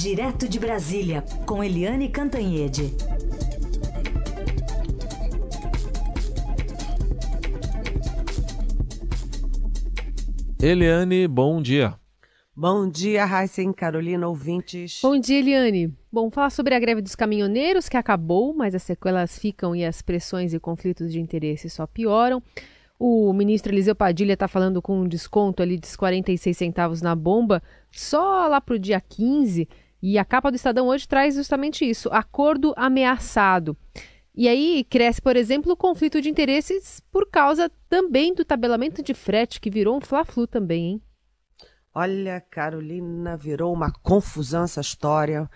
Direto de Brasília, com Eliane Cantanhede. Eliane, bom dia. Bom dia, e Carolina, ouvintes. Bom dia, Eliane. Bom, falar sobre a greve dos caminhoneiros, que acabou, mas as sequelas ficam e as pressões e conflitos de interesse só pioram. O ministro Eliseu Padilha está falando com um desconto ali de 46 centavos na bomba só lá para o dia 15. E a capa do Estadão hoje traz justamente isso: acordo ameaçado. E aí cresce, por exemplo, o conflito de interesses por causa também do tabelamento de frete, que virou um fla-flu também, hein? Olha, Carolina, virou uma confusão essa história.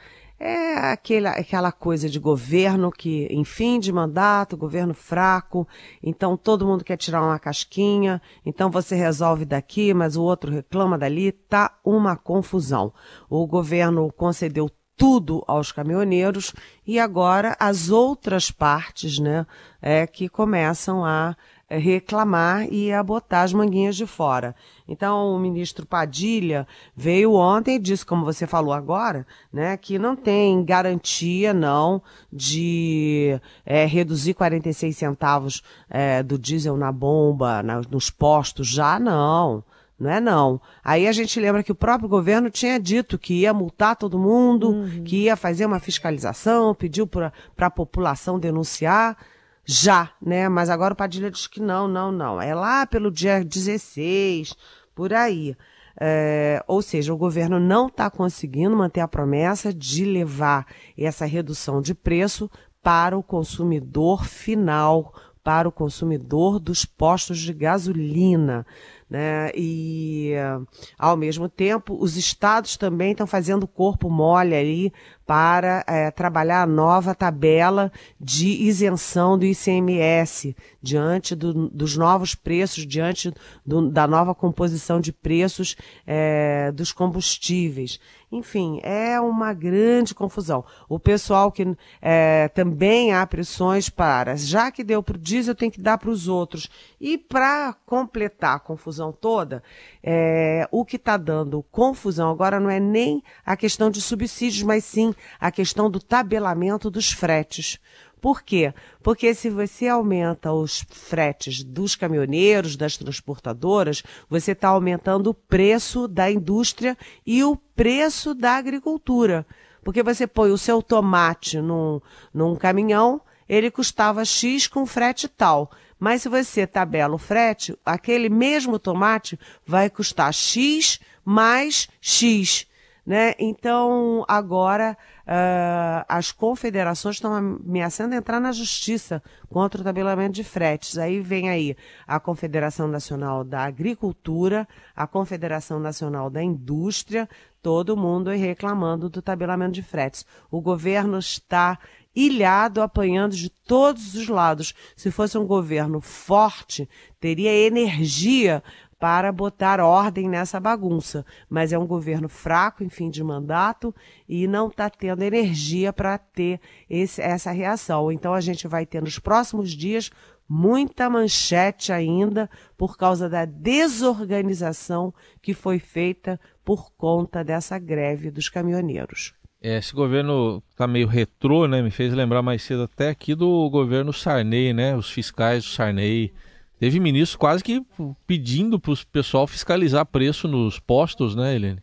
É aquela, aquela coisa de governo que, em fim de mandato, governo fraco, então todo mundo quer tirar uma casquinha, então você resolve daqui, mas o outro reclama dali, tá uma confusão. O governo concedeu tudo aos caminhoneiros e agora as outras partes, né, é que começam a reclamar e a botar as manguinhas de fora. Então, o ministro Padilha veio ontem e disse, como você falou agora, né, que não tem garantia, não, de é, reduzir 46 centavos é, do diesel na bomba, na, nos postos, já não. Não é não. Aí a gente lembra que o próprio governo tinha dito que ia multar todo mundo, uhum. que ia fazer uma fiscalização, pediu para a população denunciar já, né? Mas agora o Padilha diz que não, não, não. É lá pelo dia 16, por aí. É, ou seja, o governo não está conseguindo manter a promessa de levar essa redução de preço para o consumidor final, para o consumidor dos postos de gasolina né? E ao mesmo tempo, os estados também estão fazendo corpo mole aí para é, trabalhar a nova tabela de isenção do ICMS diante do, dos novos preços, diante do, da nova composição de preços é, dos combustíveis. Enfim, é uma grande confusão. O pessoal que é, também há pressões para, já que deu para o diesel, tem que dar para os outros. E para completar a confusão toda, é, o que está dando confusão agora não é nem a questão de subsídios, mas sim a questão do tabelamento dos fretes. Por quê? Porque se você aumenta os fretes dos caminhoneiros, das transportadoras, você está aumentando o preço da indústria e o preço da agricultura. Porque você põe o seu tomate num, num caminhão, ele custava X com frete tal. Mas se você tabela o frete, aquele mesmo tomate vai custar X mais X. Né? Então, agora uh, as confederações estão ameaçando entrar na justiça contra o tabelamento de fretes. Aí vem aí a Confederação Nacional da Agricultura, a Confederação Nacional da Indústria, todo mundo reclamando do tabelamento de fretes. O governo está ilhado, apanhando de todos os lados. Se fosse um governo forte, teria energia para botar ordem nessa bagunça. Mas é um governo fraco, em fim de mandato, e não está tendo energia para ter esse, essa reação. Então a gente vai ter nos próximos dias muita manchete ainda por causa da desorganização que foi feita por conta dessa greve dos caminhoneiros. É, esse governo tá meio retrô, né? Me fez lembrar mais cedo até aqui do governo Sarney, né? Os fiscais do Sarney Teve ministro quase que pedindo para o pessoal fiscalizar preço nos postos, né, Helene?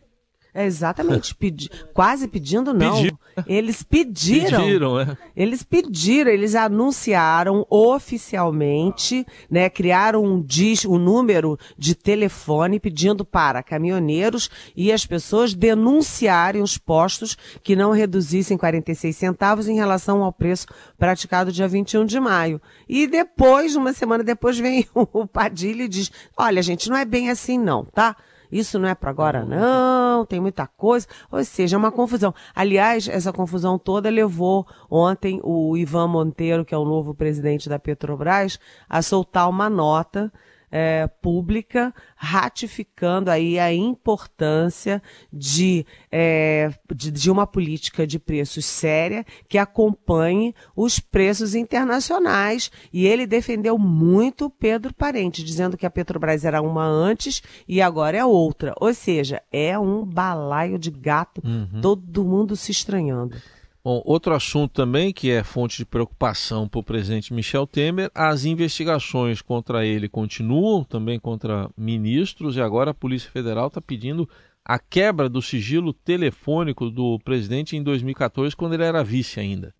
É exatamente, pedi, quase pedindo não. Pediu. Eles pediram. Pediram, é. Eles pediram, eles anunciaram oficialmente, né, criaram um dis, um número de telefone pedindo para caminhoneiros e as pessoas denunciarem os postos que não reduzissem 46 centavos em relação ao preço praticado dia 21 de maio. E depois, uma semana depois, vem o Padilha e diz: "Olha, gente, não é bem assim não, tá?" Isso não é para agora não, tem muita coisa, ou seja, é uma confusão. Aliás, essa confusão toda levou ontem o Ivan Monteiro, que é o novo presidente da Petrobras, a soltar uma nota é, pública, ratificando aí a importância de, é, de, de, uma política de preços séria que acompanhe os preços internacionais. E ele defendeu muito Pedro Parente, dizendo que a Petrobras era uma antes e agora é outra. Ou seja, é um balaio de gato, uhum. todo mundo se estranhando. Bom, outro assunto também que é fonte de preocupação para o presidente Michel Temer, as investigações contra ele continuam, também contra ministros, e agora a Polícia Federal está pedindo a quebra do sigilo telefônico do presidente em 2014, quando ele era vice ainda.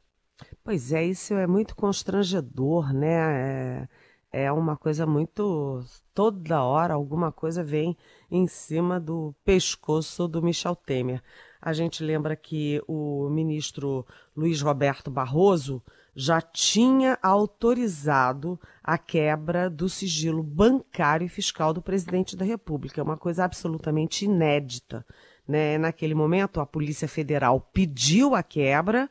Pois é, isso é muito constrangedor, né? É, é uma coisa muito. Toda hora alguma coisa vem em cima do pescoço do Michel Temer. A gente lembra que o ministro Luiz Roberto Barroso já tinha autorizado a quebra do sigilo bancário e fiscal do presidente da República. É uma coisa absolutamente inédita. Né? Naquele momento, a Polícia Federal pediu a quebra,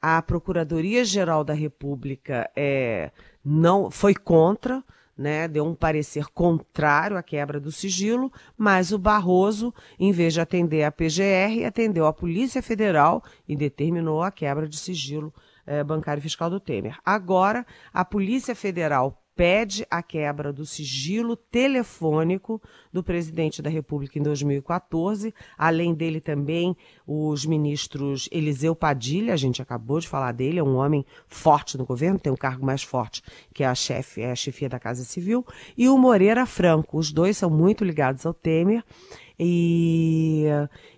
a Procuradoria-Geral da República é, não foi contra, né, deu um parecer contrário à quebra do sigilo, mas o Barroso, em vez de atender a PGR, atendeu a Polícia Federal e determinou a quebra de sigilo eh, bancário fiscal do Temer. Agora, a Polícia Federal pede a quebra do sigilo telefônico do presidente da República em 2014. Além dele também os ministros Eliseu Padilha, a gente acabou de falar dele, é um homem forte no governo, tem um cargo mais forte que é a chefe, é a chefia da Casa Civil, e o Moreira Franco. Os dois são muito ligados ao Temer. E,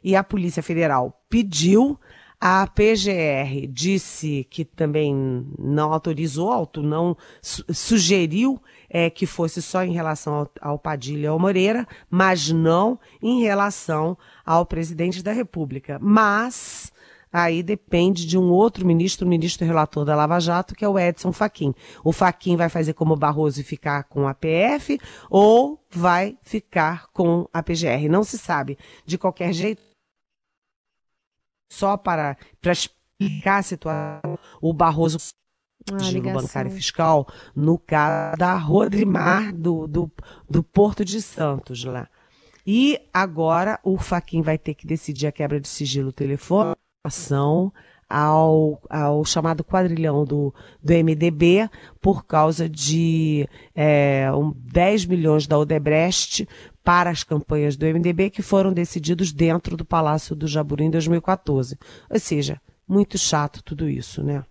e a Polícia Federal pediu a PGR disse que também não autorizou, auto, não su sugeriu é, que fosse só em relação ao, ao Padilha e ao Moreira, mas não em relação ao presidente da República. Mas aí depende de um outro ministro, o ministro relator da Lava Jato, que é o Edson Fachin. O Fachin vai fazer como Barroso e ficar com a PF ou vai ficar com a PGR. Não se sabe. De qualquer jeito, só para, para explicar a situação, o Barroso ah, giro bancário fiscal no caso da Rodrimar do, do, do Porto de Santos lá. E agora o Faquin vai ter que decidir a quebra de sigilo telefônico ao, ao chamado quadrilhão do, do MDB por causa de é, um, 10 milhões da Odebrecht para as campanhas do MDB que foram decididos dentro do Palácio do Jaburu em 2014. Ou seja, muito chato tudo isso, né?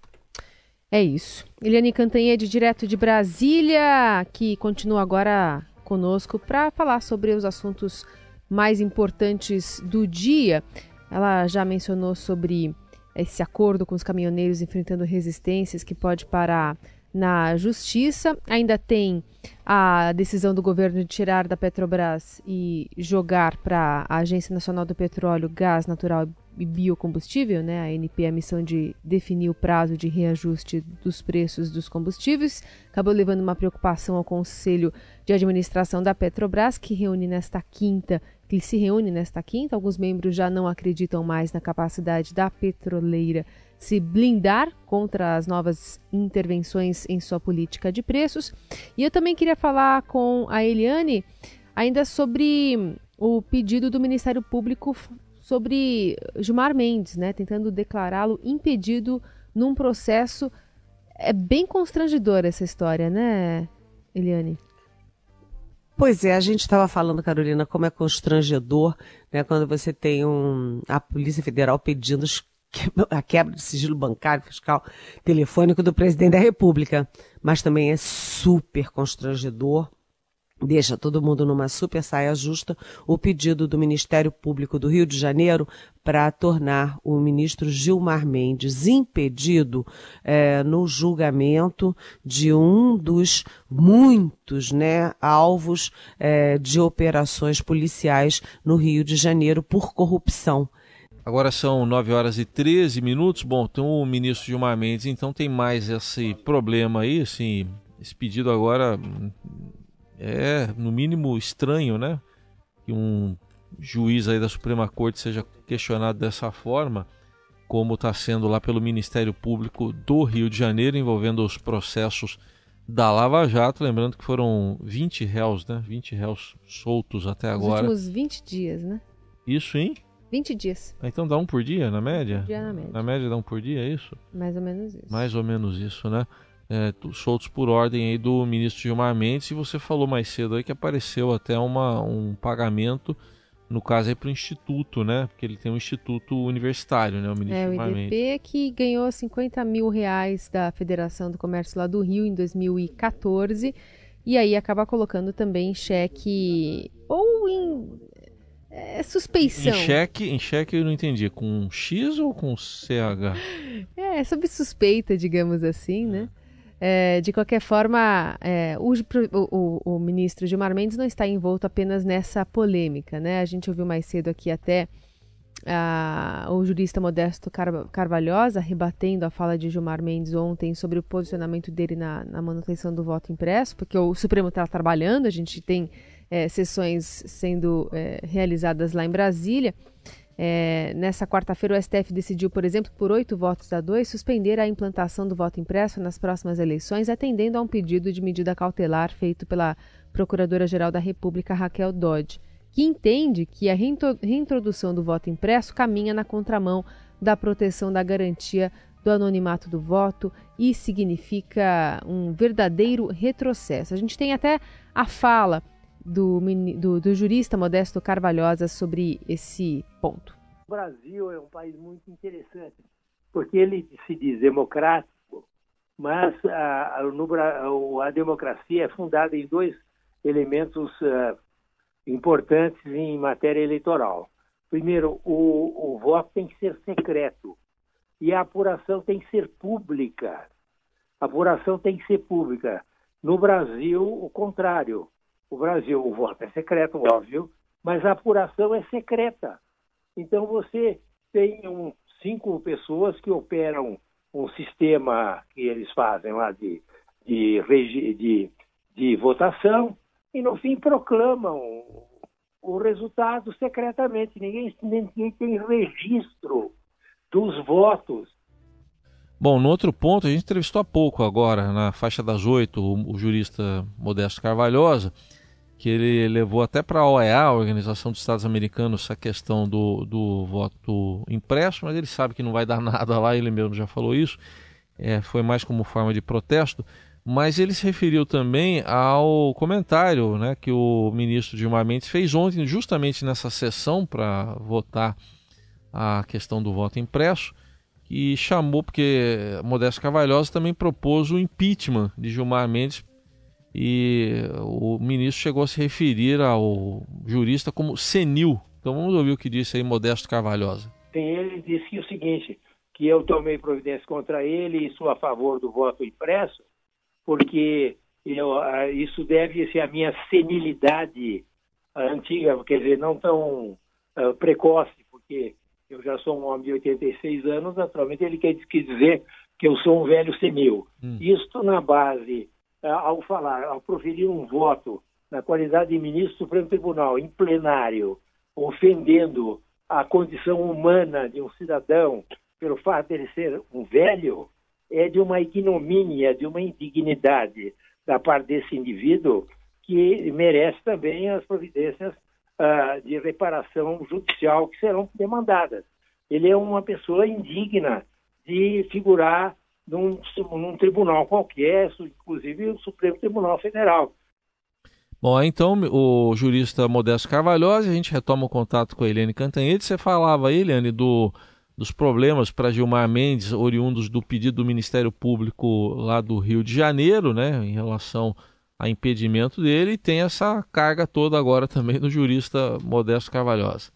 É isso. Eliane Cantanhede, direto de Brasília, que continua agora conosco para falar sobre os assuntos mais importantes do dia. Ela já mencionou sobre esse acordo com os caminhoneiros enfrentando resistências que pode parar na justiça. Ainda tem a decisão do governo de tirar da Petrobras e jogar para a Agência Nacional do Petróleo, Gás Natural e Biocombustível, né, a ANP, a missão de definir o prazo de reajuste dos preços dos combustíveis, acabou levando uma preocupação ao Conselho de Administração da Petrobras, que reúne nesta quinta, que se reúne nesta quinta. Alguns membros já não acreditam mais na capacidade da petroleira se blindar contra as novas intervenções em sua política de preços. E eu também queria falar com a Eliane ainda sobre o pedido do Ministério Público sobre Gilmar Mendes, né, tentando declará-lo impedido num processo. É bem constrangedora essa história, né, Eliane? Pois é, a gente estava falando, Carolina, como é constrangedor, né, quando você tem um, a Polícia Federal pedindo a quebra de sigilo bancário, fiscal, telefônico do presidente da República. Mas também é super constrangedor, deixa todo mundo numa super saia justa, o pedido do Ministério Público do Rio de Janeiro para tornar o ministro Gilmar Mendes impedido é, no julgamento de um dos muitos né, alvos é, de operações policiais no Rio de Janeiro por corrupção. Agora são 9 horas e 13 minutos. Bom, então o ministro Gilmar Mendes então tem mais esse problema aí, assim, esse pedido agora é no mínimo estranho, né? Que um juiz aí da Suprema Corte seja questionado dessa forma, como está sendo lá pelo Ministério Público do Rio de Janeiro, envolvendo os processos da Lava Jato, lembrando que foram 20 réus, né? 20 réus soltos até agora. Nos últimos 20 dias, né? Isso em 20 dias. Ah, então dá um por dia, na média? Um dia na média. Na média dá um por dia, é isso? Mais ou menos isso. Mais ou menos isso, né? É, soltos por ordem aí do ministro Gilmar Mendes, e você falou mais cedo aí que apareceu até uma, um pagamento, no caso aí para o Instituto, né? Porque ele tem um Instituto Universitário, né? O ministro é, o Gilmar IDP Mendes. que ganhou 50 mil reais da Federação do Comércio lá do Rio em 2014, e aí acaba colocando também cheque ou em é, suspeição. Em cheque, em cheque eu não entendi, com X ou com CH? É, sob suspeita, digamos assim, né? É, de qualquer forma, é, o, o, o, ministro Gilmar Mendes não está envolto apenas nessa polêmica, né? A gente ouviu mais cedo aqui até a, o jurista Modesto Car Carvalhosa rebatendo a fala de Gilmar Mendes ontem sobre o posicionamento dele na, na manutenção do voto impresso, porque o Supremo está trabalhando, a gente tem é, sessões sendo é, realizadas lá em Brasília. É, nessa quarta-feira, o STF decidiu, por exemplo, por oito votos a dois, suspender a implantação do voto impresso nas próximas eleições, atendendo a um pedido de medida cautelar feito pela Procuradora-Geral da República, Raquel Dodge, que entende que a reintrodução do voto impresso caminha na contramão da proteção da garantia do anonimato do voto e significa um verdadeiro retrocesso. A gente tem até a fala do, do, do jurista Modesto Carvalhosa sobre esse ponto. O Brasil é um país muito interessante, porque ele se diz democrático, mas a, no, a democracia é fundada em dois elementos uh, importantes em matéria eleitoral. Primeiro, o, o voto tem que ser secreto e a apuração tem que ser pública. A apuração tem que ser pública. No Brasil, o contrário. O Brasil, o voto é secreto, óbvio, mas a apuração é secreta. Então você tem um, cinco pessoas que operam um sistema que eles fazem lá de, de, de, de votação e no fim proclamam o resultado secretamente. Ninguém, ninguém tem registro dos votos. Bom, no outro ponto, a gente entrevistou há pouco agora, na faixa das oito, o, jurista Modesto Carvalhosa, que ele levou até para a OEA, a Organização dos Estados Americanos, essa questão do, do voto impresso, mas ele sabe que não vai dar nada lá, ele mesmo já falou isso, é, foi mais como forma de protesto, mas ele se referiu também ao comentário né, que o ministro Gilmar Mendes fez ontem, justamente nessa sessão para votar a questão do voto impresso, e chamou, porque Modesto Carvalhosa também propôs o impeachment de Gilmar Mendes e o ministro chegou a se referir ao jurista como senil. Então vamos ouvir o que disse aí Modesto Carvalhosa. Ele disse o seguinte, que eu tomei providência contra ele e sou a favor do voto impresso, porque eu, ah, isso deve ser a minha senilidade antiga, quer dizer, não tão uh, precoce, porque eu já sou um homem de 86 anos, naturalmente ele quer, dizer que eu sou um velho senil. Hum. Isto na base é, ao falar, ao proferir um voto na qualidade de ministro do Supremo Tribunal, em plenário, ofendendo a condição humana de um cidadão pelo fato de ele ser um velho, é de uma ignomínia, de uma indignidade da parte desse indivíduo que merece também as providências uh, de reparação judicial que serão demandadas. Ele é uma pessoa indigna de figurar num, num tribunal qualquer, inclusive o Supremo Tribunal Federal. Bom, então o jurista Modesto Carvalhosa, a gente retoma o contato com a Eliane Cantanhede. Você falava aí, Eliane, do, dos problemas para Gilmar Mendes, oriundos do pedido do Ministério Público lá do Rio de Janeiro, né, em relação a impedimento dele, e tem essa carga toda agora também do jurista Modesto Carvalhosa.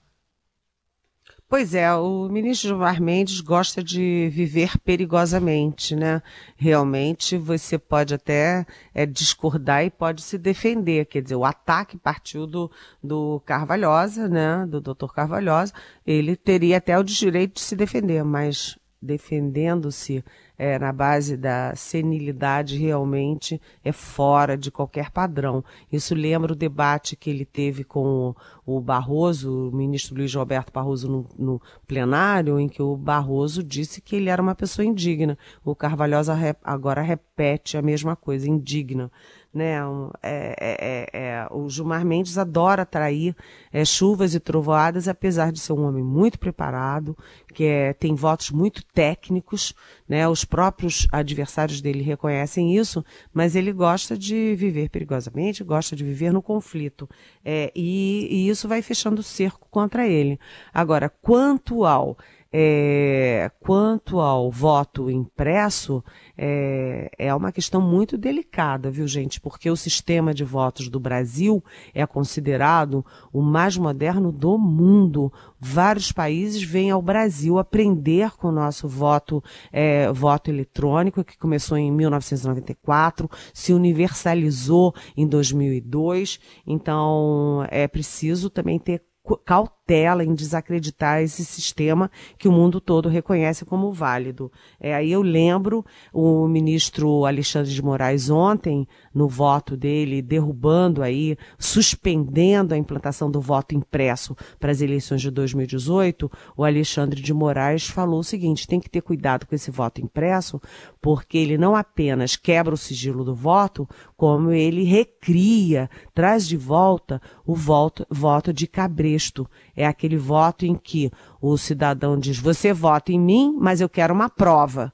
Pois é, o ministro Gilmar Mendes gosta de viver perigosamente, né? Realmente você pode até é, discordar e pode se defender. Quer dizer, o ataque partiu do, do Carvalhosa, né? Do doutor Carvalhosa. Ele teria até o direito de se defender, mas defendendo-se é, na base da senilidade realmente é fora de qualquer padrão. Isso lembra o debate que ele teve com o, Barroso, o ministro Luiz Roberto Barroso, no, no, plenário, em que o Barroso disse que ele era uma pessoa indigna. O Carvalhosa agora repete a mesma coisa, indigna né? É, é, é, é, o Gilmar Mendes adora atrair é, chuvas e trovoadas, apesar de ser um homem muito preparado, que é, tem votos muito técnicos, né? Os próprios adversários dele reconhecem isso, mas ele gosta de viver perigosamente, gosta de viver no conflito, e, e isso vai fechando o cerco contra ele. Agora, quanto ao é, quanto ao voto impresso, é, é uma questão muito delicada, viu, gente? Porque o sistema de votos do Brasil é considerado o mais moderno do mundo. Vários países vêm ao Brasil aprender com o nosso voto, é, voto eletrônico, que começou em 1994, se universalizou em 2002. Então, é preciso também ter cautela em desacreditar esse sistema que o mundo todo reconhece como válido. É, aí eu lembro o ministro Alexandre de Moraes ontem, no voto dele, derrubando aí, suspendendo a implantação do voto impresso para as eleições de 2018, o Alexandre de Moraes falou o seguinte: tem que ter cuidado com esse voto impresso, porque ele não apenas quebra o sigilo do voto, como ele recria, traz de volta o voto, voto de cabresto. É aquele voto em que o cidadão diz: você vota em mim, mas eu quero uma prova.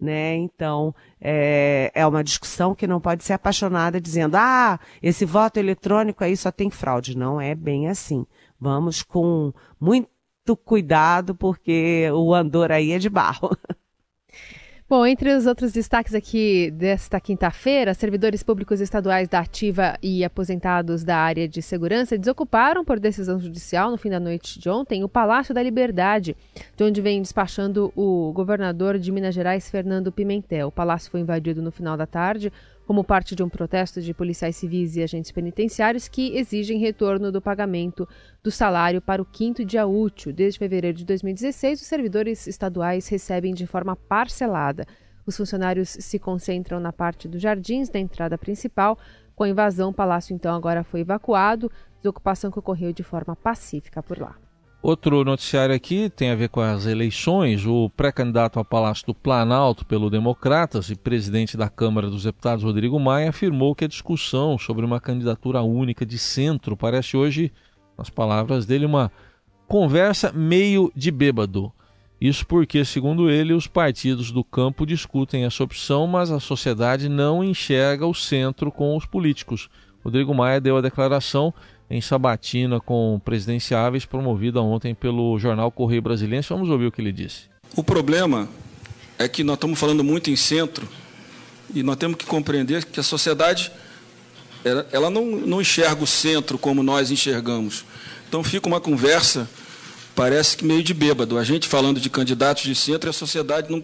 Né? Então, é, é uma discussão que não pode ser apaixonada dizendo, ah, esse voto eletrônico aí só tem fraude. Não é bem assim. Vamos com muito cuidado, porque o andor aí é de barro. Bom, entre os outros destaques aqui desta quinta-feira, servidores públicos estaduais da Ativa e aposentados da área de segurança desocuparam, por decisão judicial, no fim da noite de ontem, o Palácio da Liberdade, de onde vem despachando o governador de Minas Gerais, Fernando Pimentel. O palácio foi invadido no final da tarde como parte de um protesto de policiais civis e agentes penitenciários que exigem retorno do pagamento do salário para o quinto dia útil. Desde fevereiro de 2016, os servidores estaduais recebem de forma parcelada. Os funcionários se concentram na parte dos jardins da entrada principal. Com a invasão, o palácio então agora foi evacuado, desocupação que ocorreu de forma pacífica por lá. Outro noticiário aqui tem a ver com as eleições. O pré-candidato ao Palácio do Planalto pelo Democratas e presidente da Câmara dos Deputados, Rodrigo Maia, afirmou que a discussão sobre uma candidatura única de centro parece hoje, nas palavras dele, uma conversa meio de bêbado. Isso porque, segundo ele, os partidos do campo discutem essa opção, mas a sociedade não enxerga o centro com os políticos. Rodrigo Maia deu a declaração em sabatina com presidenciáveis promovida ontem pelo jornal Correio Brasiliense. Vamos ouvir o que ele disse. O problema é que nós estamos falando muito em centro e nós temos que compreender que a sociedade ela, não, não enxerga o centro como nós enxergamos. Então fica uma conversa, parece que meio de bêbado. A gente falando de candidatos de centro e a sociedade não,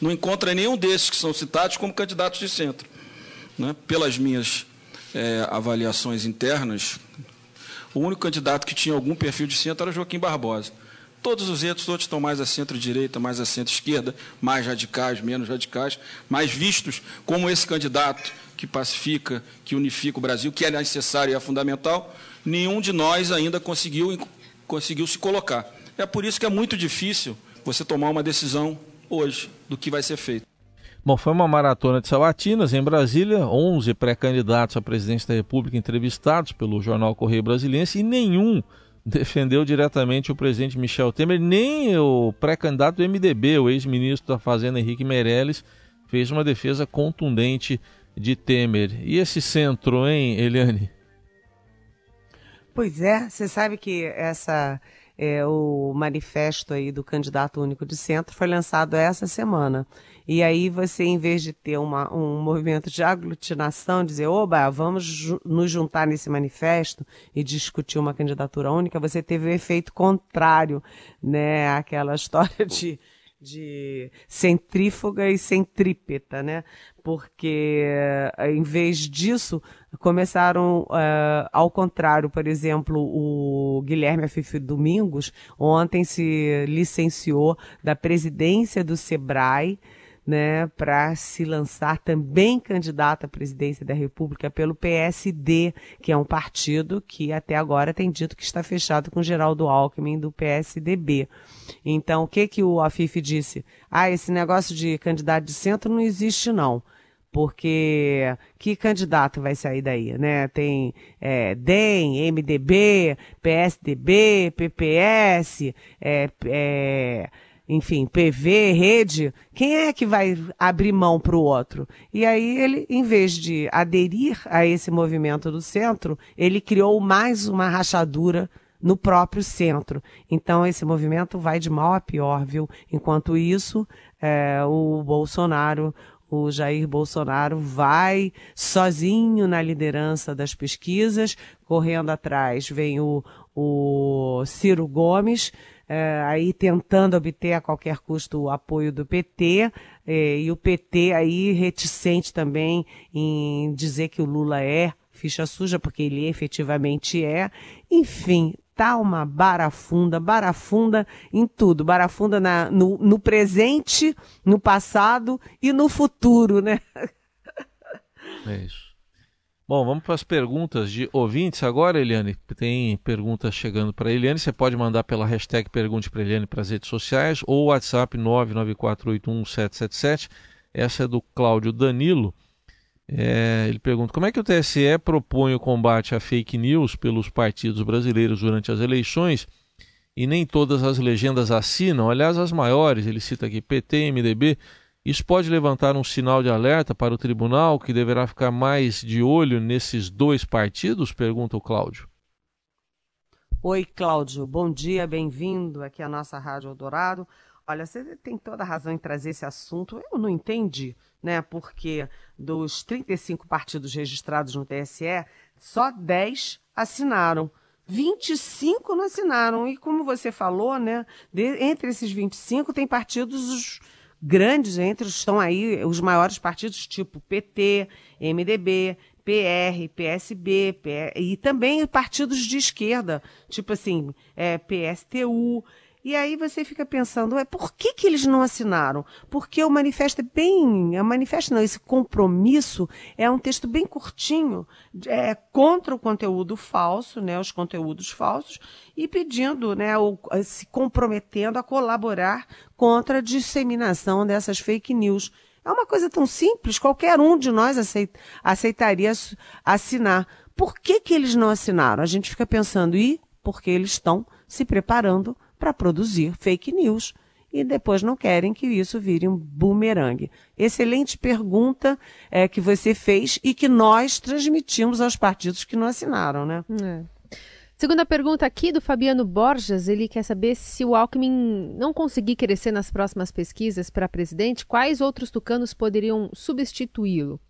não encontra nenhum desses que são citados como candidatos de centro. Né? Pelas minhas é, avaliações internas, o único candidato que tinha algum perfil de centro era Joaquim Barbosa. Todos os outros, todos estão mais a centro-direita, mais a centro-esquerda, mais radicais, menos radicais, mais vistos como esse candidato que pacifica, que unifica o Brasil, que é necessário e é fundamental. Nenhum de nós ainda conseguiu, conseguiu se colocar. É por isso que é muito difícil você tomar uma decisão hoje do que vai ser feito. Bom, foi uma maratona de sabatinas em Brasília, 11 pré-candidatos à presidência da República entrevistados pelo jornal Correio Brasiliense e nenhum defendeu diretamente o presidente Michel Temer, nem o pré-candidato do MDB, o ex-ministro da Fazenda Henrique Meirelles, fez uma defesa contundente de Temer. E esse centro, hein, Eliane? Pois é, você sabe que essa é, o manifesto aí do candidato único de centro foi lançado essa semana. E aí você, em vez de ter uma, um movimento de aglutinação, dizer, oba, vamos ju nos juntar nesse manifesto e discutir uma candidatura única, você teve o efeito contrário, né? Aquela história de de centrífuga e centrípeta, né? Porque, eh, em vez disso, começaram uh, ao contrário. Por exemplo, o Guilherme Afife Domingos ontem se licenciou da presidência do SEBRAE, né, para se lançar também candidato à presidência da República pelo PSD, que é um partido que até agora tem dito que está fechado com Geraldo Alckmin do PSDB. Então, o que que o Afif disse? Ah, esse negócio de candidato de centro não existe não porque que candidato vai sair daí, né? Tem é, DEM, MDB, PSDB, PPS, é, é, enfim, PV, rede, quem é que vai abrir mão para o outro? E aí ele, em vez de aderir a esse movimento do centro, ele criou mais uma rachadura no próprio centro. Então esse movimento vai de mal a pior, viu? Enquanto isso, é, o Bolsonaro, o Jair Bolsonaro vai sozinho na liderança das pesquisas, correndo atrás vem o, o Ciro Gomes, é, aí tentando obter a qualquer custo o apoio do PT, é, e o PT aí reticente também em dizer que o Lula é ficha suja, porque ele efetivamente é. Enfim, tá uma barafunda, barafunda em tudo, barafunda na, no, no presente, no passado e no futuro, né? É isso. Bom, vamos para as perguntas de ouvintes agora, Eliane. Tem perguntas chegando para a Eliane. Você pode mandar pela hashtag Pergunte para Eliane para as redes sociais ou WhatsApp 994811777. Essa é do Cláudio Danilo. É, ele pergunta como é que o TSE propõe o combate à fake news pelos partidos brasileiros durante as eleições e nem todas as legendas assinam. Aliás, as maiores, ele cita aqui PT, MDB, isso pode levantar um sinal de alerta para o tribunal que deverá ficar mais de olho nesses dois partidos? Pergunta o Cláudio. Oi, Cláudio. Bom dia, bem-vindo aqui à nossa Rádio Eldorado. Olha, você tem toda a razão em trazer esse assunto. Eu não entendi, né? Porque dos 35 partidos registrados no TSE, só 10 assinaram. 25 não assinaram. E como você falou, né? De, entre esses 25 tem partidos grandes entre estão aí os maiores partidos tipo PT, MDB, PR, PSB, PR, e também partidos de esquerda, tipo assim, é, PSTU. E aí você fica pensando, é por que, que eles não assinaram? Porque o manifesto é bem, o manifesto não, esse compromisso é um texto bem curtinho, é, contra o conteúdo falso, né, os conteúdos falsos, e pedindo, né, o, se comprometendo a colaborar contra a disseminação dessas fake news. É uma coisa tão simples, qualquer um de nós aceitaria assinar. Por que, que eles não assinaram? A gente fica pensando, e porque eles estão se preparando para produzir fake news e depois não querem que isso vire um bumerangue. Excelente pergunta é, que você fez e que nós transmitimos aos partidos que não assinaram, né? É. Segunda pergunta aqui do Fabiano Borges, ele quer saber se o Alckmin não conseguir crescer nas próximas pesquisas para presidente, quais outros tucanos poderiam substituí-lo?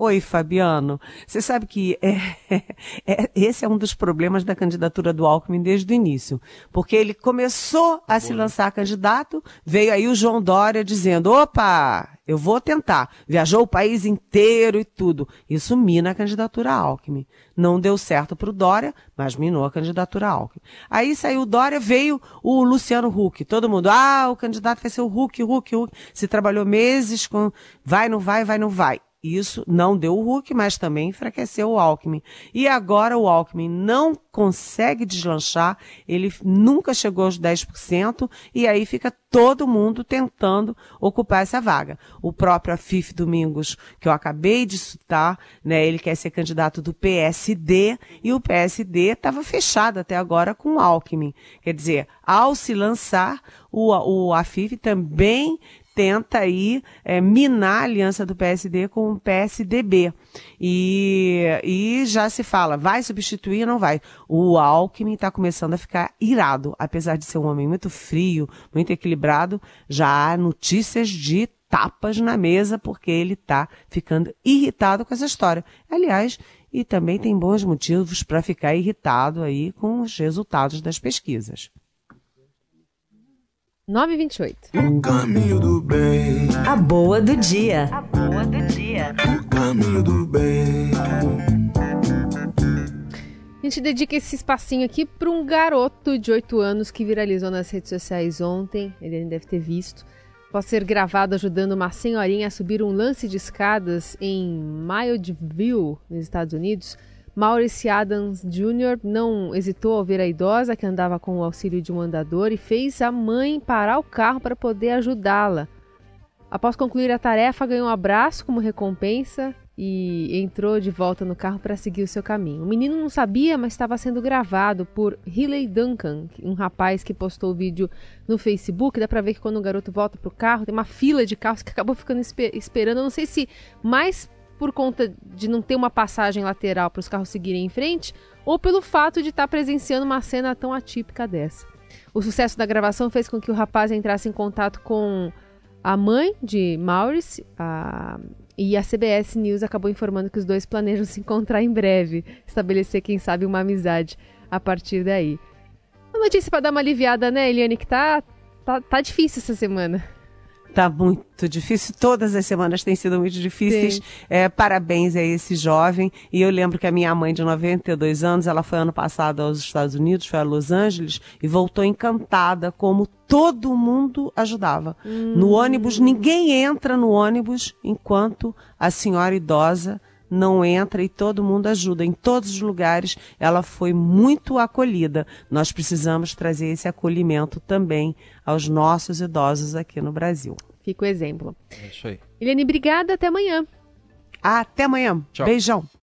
Oi, Fabiano. Você sabe que é, é, esse é um dos problemas da candidatura do Alckmin desde o início. Porque ele começou a se lançar candidato, veio aí o João Dória dizendo: opa, eu vou tentar. Viajou o país inteiro e tudo. Isso mina a candidatura Alckmin. Não deu certo para o Dória, mas minou a candidatura Alckmin. Aí saiu o Dória, veio o Luciano Huck. Todo mundo, ah, o candidato vai ser o Huck, Huck, Huck. Se trabalhou meses com vai, não vai, vai, não vai. Isso não deu o Hulk, mas também enfraqueceu o Alckmin. E agora o Alckmin não consegue deslanchar, ele nunca chegou aos 10%, e aí fica todo mundo tentando ocupar essa vaga. O próprio Afif Domingos, que eu acabei de citar, né, ele quer ser candidato do PSD, e o PSD estava fechado até agora com o Alckmin. Quer dizer, ao se lançar, o, o Afif também tenta aí é, minar a aliança do PSD com o PSDB. E, e já se fala, vai substituir ou não vai? O Alckmin está começando a ficar irado, apesar de ser um homem muito frio, muito equilibrado, já há notícias de tapas na mesa porque ele está ficando irritado com essa história. Aliás, e também tem bons motivos para ficar irritado aí com os resultados das pesquisas. 9h28. O caminho do bem. A boa do dia. A boa do dia. O caminho do bem. A gente dedica esse espacinho aqui para um garoto de 8 anos que viralizou nas redes sociais ontem. Ele deve ter visto. Após ser gravado ajudando uma senhorinha a subir um lance de escadas em Mildville, nos Estados Unidos, Maurice Adams Jr. não hesitou ao ver a idosa que andava com o auxílio de um andador e fez a mãe parar o carro para poder ajudá-la. Após concluir a tarefa, ganhou um abraço como recompensa e entrou de volta no carro para seguir o seu caminho. O menino não sabia, mas estava sendo gravado por Riley Duncan, um rapaz que postou o vídeo no Facebook. Dá para ver que quando o garoto volta para o carro, tem uma fila de carros que acabou ficando esperando. Eu não sei se mais por conta de não ter uma passagem lateral para os carros seguirem em frente, ou pelo fato de estar tá presenciando uma cena tão atípica dessa. O sucesso da gravação fez com que o rapaz entrasse em contato com a mãe de Maurice, a e a CBS News acabou informando que os dois planejam se encontrar em breve, estabelecer, quem sabe, uma amizade a partir daí. Uma notícia para dar uma aliviada, né, Eliane, que tá, tá, tá difícil essa semana. Tá muito difícil. Todas as semanas têm sido muito difíceis. É, parabéns a esse jovem. E eu lembro que a minha mãe, de 92 anos, ela foi ano passado aos Estados Unidos, foi a Los Angeles, e voltou encantada como todo mundo ajudava. Hum. No ônibus, ninguém entra no ônibus enquanto a senhora idosa não entra e todo mundo ajuda. Em todos os lugares ela foi muito acolhida. Nós precisamos trazer esse acolhimento também aos nossos idosos aqui no Brasil. Fica o exemplo. É isso aí. Eliane, obrigada. Até amanhã. Até amanhã. Tchau. Beijão.